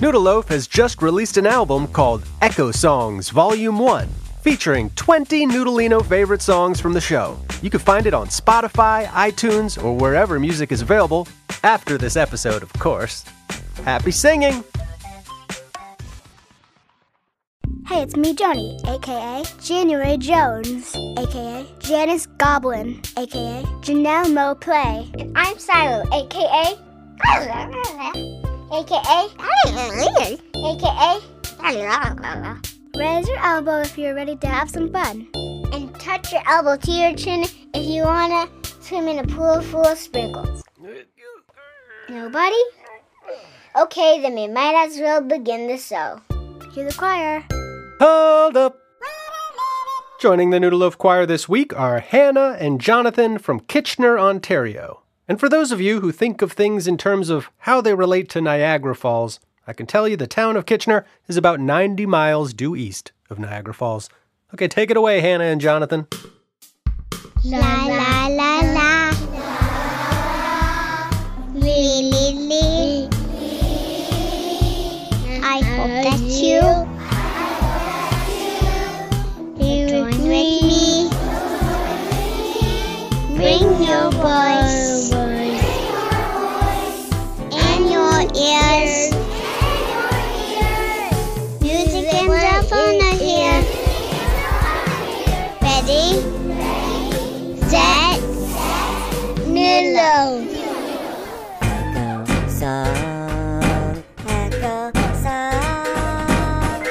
Noodle Loaf has just released an album called Echo Songs Volume 1, featuring 20 Noodleino favorite songs from the show. You can find it on Spotify, iTunes, or wherever music is available, after this episode, of course. Happy singing! Hey, it's me, Joni, aka January Jones, aka Janice Goblin, aka Janelle Mo Play. And I'm Shiloh, aka aka I'm ring. aka Raise your elbow if you're ready to have some fun. and touch your elbow to your chin if you wanna swim in a pool full of sprinkles. Nobody? Okay, then we might as well begin the show. Cue the choir. Hold up! Joining the Noodle Loaf Choir this week are Hannah and Jonathan from Kitchener, Ontario. And for those of you who think of things in terms of how they relate to Niagara Falls, I can tell you the town of Kitchener is about 90 miles due east of Niagara Falls. Okay, take it away, Hannah and Jonathan. La la la la. Li li li. I hope that you you join with me. Bring your voice Noodle. Echo song, echo song.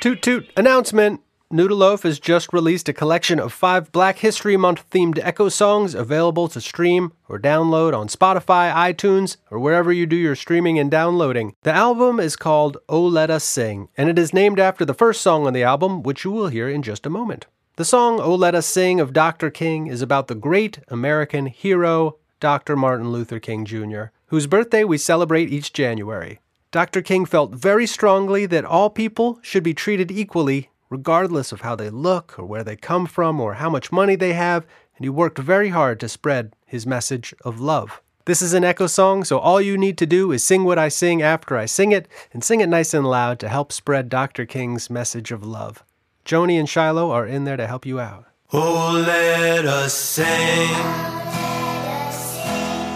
Toot toot announcement! Noodle Loaf has just released a collection of five Black History Month themed Echo songs available to stream or download on Spotify, iTunes, or wherever you do your streaming and downloading. The album is called Oh Let Us Sing, and it is named after the first song on the album, which you will hear in just a moment. The song Oh Let Us Sing of Dr. King is about the great American hero, Dr. Martin Luther King Jr., whose birthday we celebrate each January. Dr. King felt very strongly that all people should be treated equally, regardless of how they look or where they come from or how much money they have, and he worked very hard to spread his message of love. This is an echo song, so all you need to do is sing what I sing after I sing it, and sing it nice and loud to help spread Dr. King's message of love. Joni and Shiloh are in there to help you out. Oh, let us sing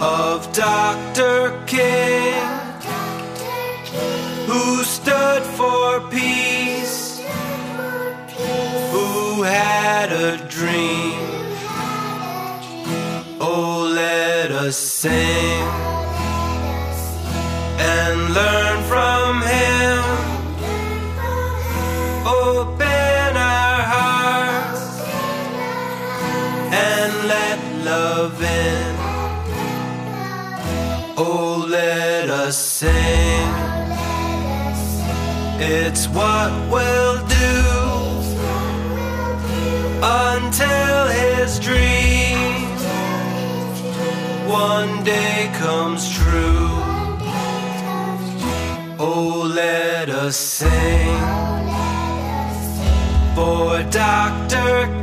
of Dr. King, who stood for peace, who had a dream. Oh, let us sing and learn from him. Open our hearts and let love in. Let us sing. It's what we'll do until his dream one day comes true. Oh, let us sing for Dr.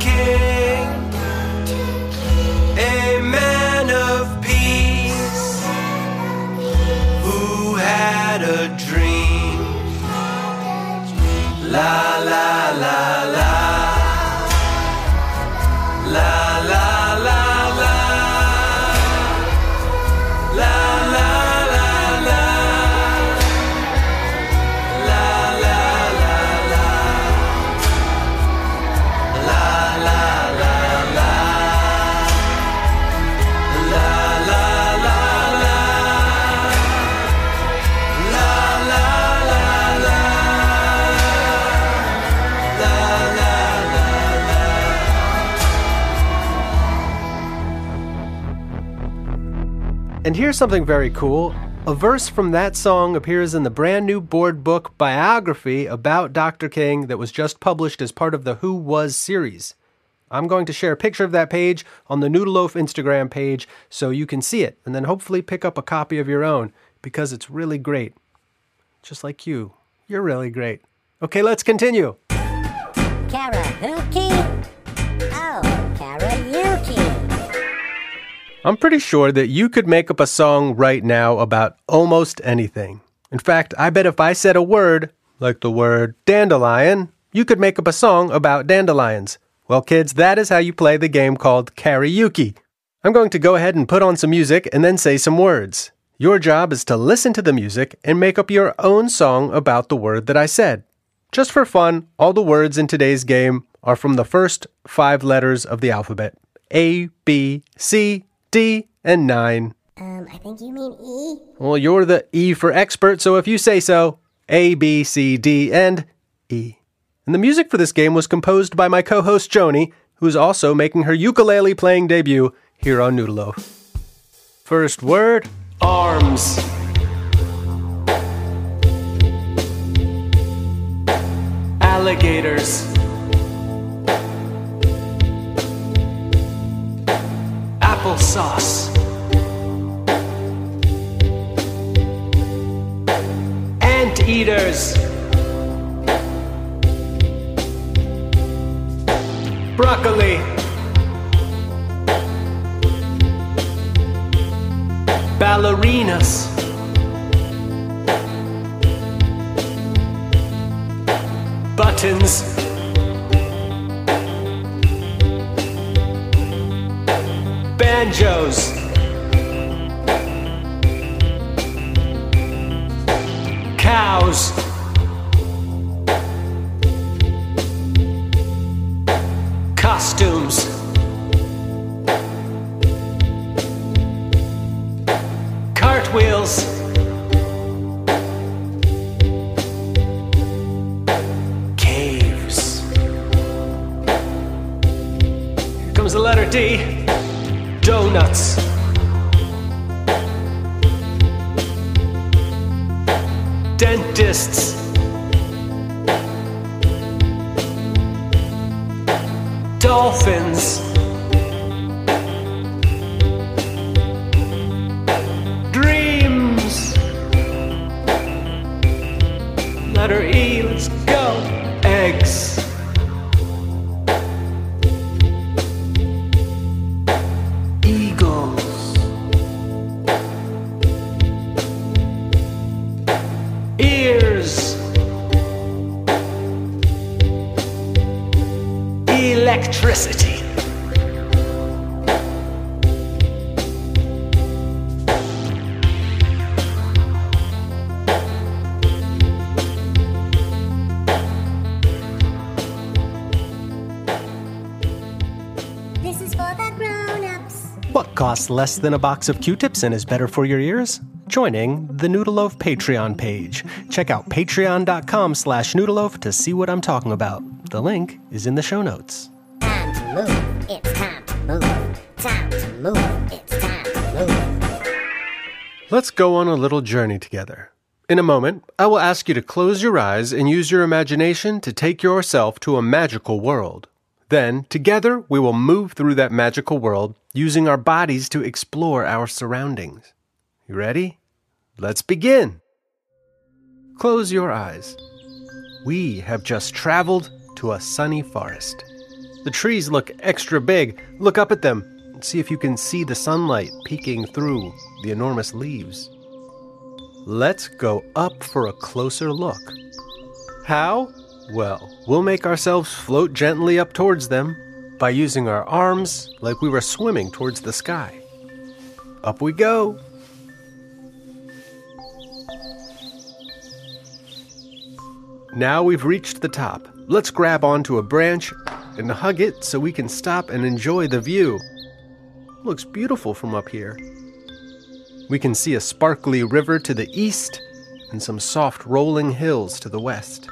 La And here's something very cool. A verse from that song appears in the brand new board book biography about Dr. King that was just published as part of the Who Was series. I'm going to share a picture of that page on the Noodle Loaf Instagram page so you can see it and then hopefully pick up a copy of your own because it's really great. Just like you. You're really great. Okay, let's continue. KaraYOUke? Oh, KaraYOUke. I'm pretty sure that you could make up a song right now about almost anything. In fact, I bet if I said a word, like the word dandelion, you could make up a song about dandelions. Well, kids, that is how you play the game called KaraYOUke. I'm going to go ahead and put on some music and then say some words. Your job is to listen to the music and make up your own song about the word that I said. Just for fun, all the words in today's game are from the first five letters of the alphabet A, B, C, D, and 9. Um, I think you mean E. Well, you're the E for expert, so if you say so, A, B, C, D, and E. And the music for this game was composed by my co host Joni, who's also making her ukulele playing debut here on Noodle Loaf. First word arms. alligators, applesauce, anteaters, broccoli, ballerinas. buttons. Banjos. Cows. Costumes. Cartwheels. Donuts. Dentists. Dolphins. Electricity. This is for the grown-ups. What costs less than a box of Q tips and is better for your ears? Joining the Noodle Loaf Patreon page. Check out patreon.com slash noodleloaf to see what I'm talking about. The link is in the show notes. Time to move. It's time to move. Time to move. It's time to move. Let's go on a little journey together. In a moment, I will ask you to close your eyes and use your imagination to take yourself to a magical world. Then, together, we will move through that magical world using our bodies to explore our surroundings. You ready? Let's begin. Close your eyes. We have just traveled to a sunny forest. The trees look extra big. Look up at them and see if you can see the sunlight peeking through the enormous leaves. Let's go up for a closer look. How? Well, we'll make ourselves float gently up towards them by using our arms like we were swimming towards the sky. Up we go. Now we've reached the top. Let's grab onto a branch and hug it so we can stop and enjoy the view. Looks beautiful from up here. We can see a sparkly river to the east and some soft rolling hills to the west.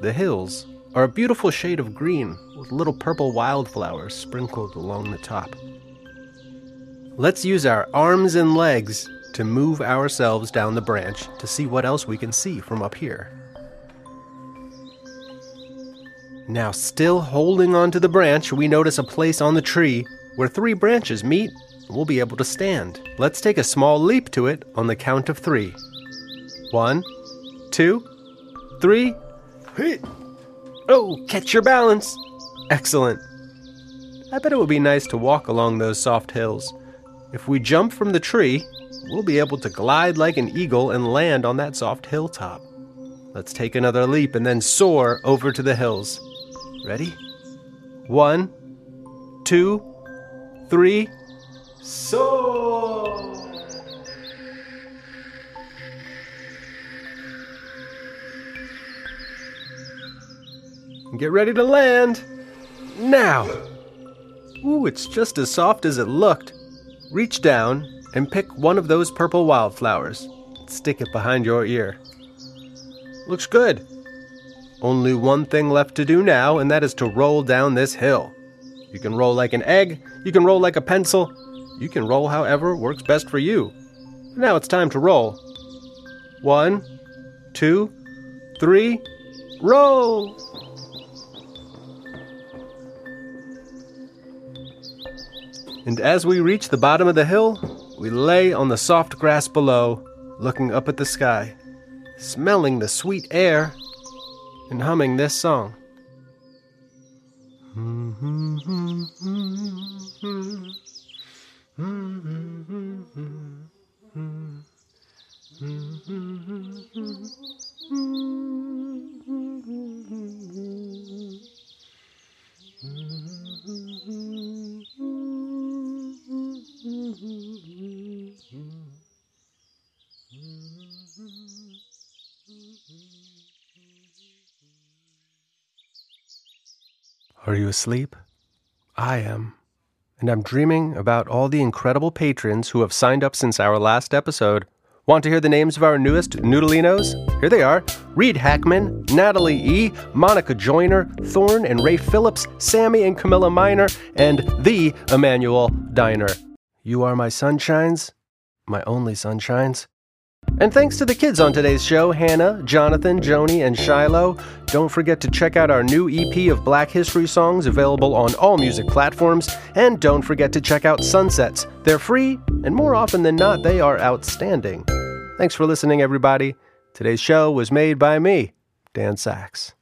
The hills are a beautiful shade of green with little purple wildflowers sprinkled along the top. Let's use our arms and legs to move ourselves down the branch to see what else we can see from up here. Now, still holding onto the branch, we notice a place on the tree where three branches meet and we'll be able to stand. Let's take a small leap to it on the count of three. One, two, three. Oh, catch your balance. Excellent. I bet it would be nice to walk along those soft hills. If we jump from the tree, we'll be able to glide like an eagle and land on that soft hilltop. Let's take another leap and then soar over to the hills. Ready? One, two, three, so. Get ready to land! Now! Ooh, it's just as soft as it looked. Reach down and pick one of those purple wildflowers. Stick it behind your ear. Looks good. Only one thing left to do now, and that is to roll down this hill. You can roll like an egg, you can roll like a pencil, you can roll however works best for you. Now it's time to roll. One, two, three, roll! And as we reach the bottom of the hill, we lay on the soft grass below, looking up at the sky, smelling the sweet air, and humming this song. Mm-hmm. Are you asleep? I am. And I'm dreaming about all the incredible patrons who have signed up since our last episode. Want to hear the names of our newest Noodleinos? Here they are Reed Hackman, Natalie E., Monica Joyner, Thorne and Ray Phillips, Sammy and Camilla Miner, and the Emmanuel Diner. You are my sunshines, my only sunshines. And thanks to the kids on today's show Hannah, Jonathan, Joni, and Shiloh. Don't forget to check out our new EP of Black History songs available on all music platforms. And don't forget to check out Sunsets. They're free, and more often than not, they are outstanding. Thanks for listening, everybody. Today's show was made by me, Dan Saks.